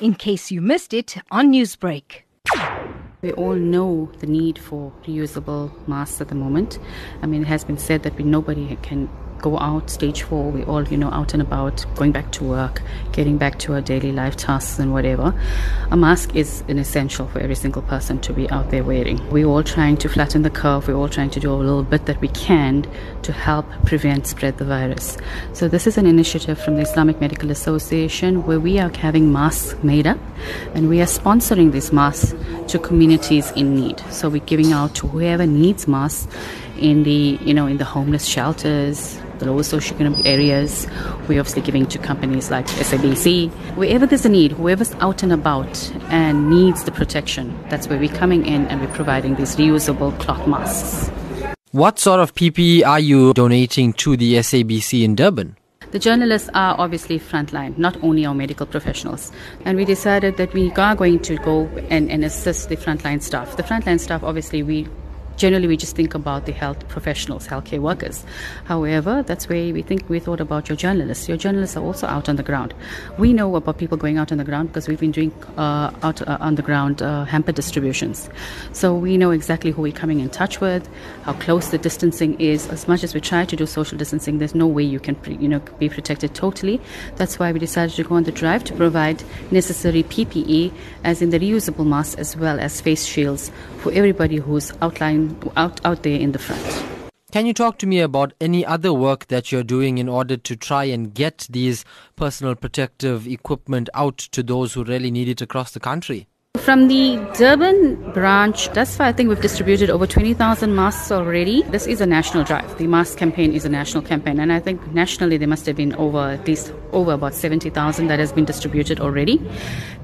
in case you missed it on Newsbreak. We all know the need for reusable masks at the moment. I mean, it has been said that we, nobody can go out stage four we all you know out and about going back to work getting back to our daily life tasks and whatever. A mask is an essential for every single person to be out there wearing. We're all trying to flatten the curve we're all trying to do a little bit that we can to help prevent spread the virus. So this is an initiative from the islamic medical association where we are having masks made up and we are sponsoring these masks to communities in need. So we're giving out to whoever needs masks in the you know in the homeless shelters the lower socioeconomic areas. We're obviously giving to companies like SABC. Wherever there's a need, whoever's out and about and needs the protection, that's where we're coming in and we're providing these reusable cloth masks. What sort of PPE are you donating to the SABC in Durban? The journalists are obviously frontline, not only our medical professionals. And we decided that we are going to go and, and assist the frontline staff. The frontline staff, obviously, we generally we just think about the health professionals, healthcare workers. However, that's where we think we thought about your journalists. Your journalists are also out on the ground. We know about people going out on the ground because we've been doing uh, out uh, on the ground uh, hamper distributions. So we know exactly who we're coming in touch with, how close the distancing is. As much as we try to do social distancing, there's no way you can you know be protected totally. That's why we decided to go on the drive to provide necessary PPE, as in the reusable masks as well as face shields for everybody who's outlined out, out there in the front. Can you talk to me about any other work that you're doing in order to try and get these personal protective equipment out to those who really need it across the country? From the Durban branch, thus far I think we've distributed over 20,000 masks already. This is a national drive. The mask campaign is a national campaign, and I think nationally there must have been over at least over about 70,000 that has been distributed already.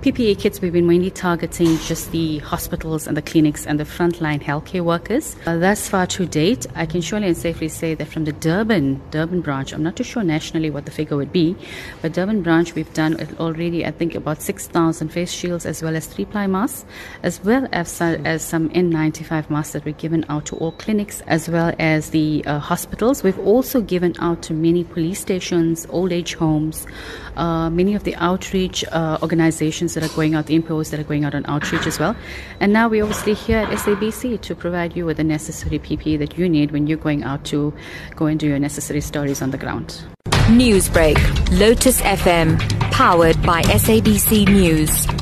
PPE kits, we've been mainly targeting just the hospitals and the clinics and the frontline healthcare workers. Uh, thus far to date, I can surely and safely say that from the Durban, Durban branch, I'm not too sure nationally what the figure would be, but Durban branch, we've done already, I think, about 6,000 face shields as well as three ply masks, as well as, as some N95 masks that were given out to all clinics as well as the uh, hospitals. We've also given out to many police stations, old age homes, uh, many of the outreach uh, organizations that are going out, the NPOs that are going out on outreach as well. And now we're obviously here at SABC to provide you with the necessary PPE that you need when you're going out to go and do your necessary stories on the ground. Newsbreak, Lotus FM, powered by SABC News.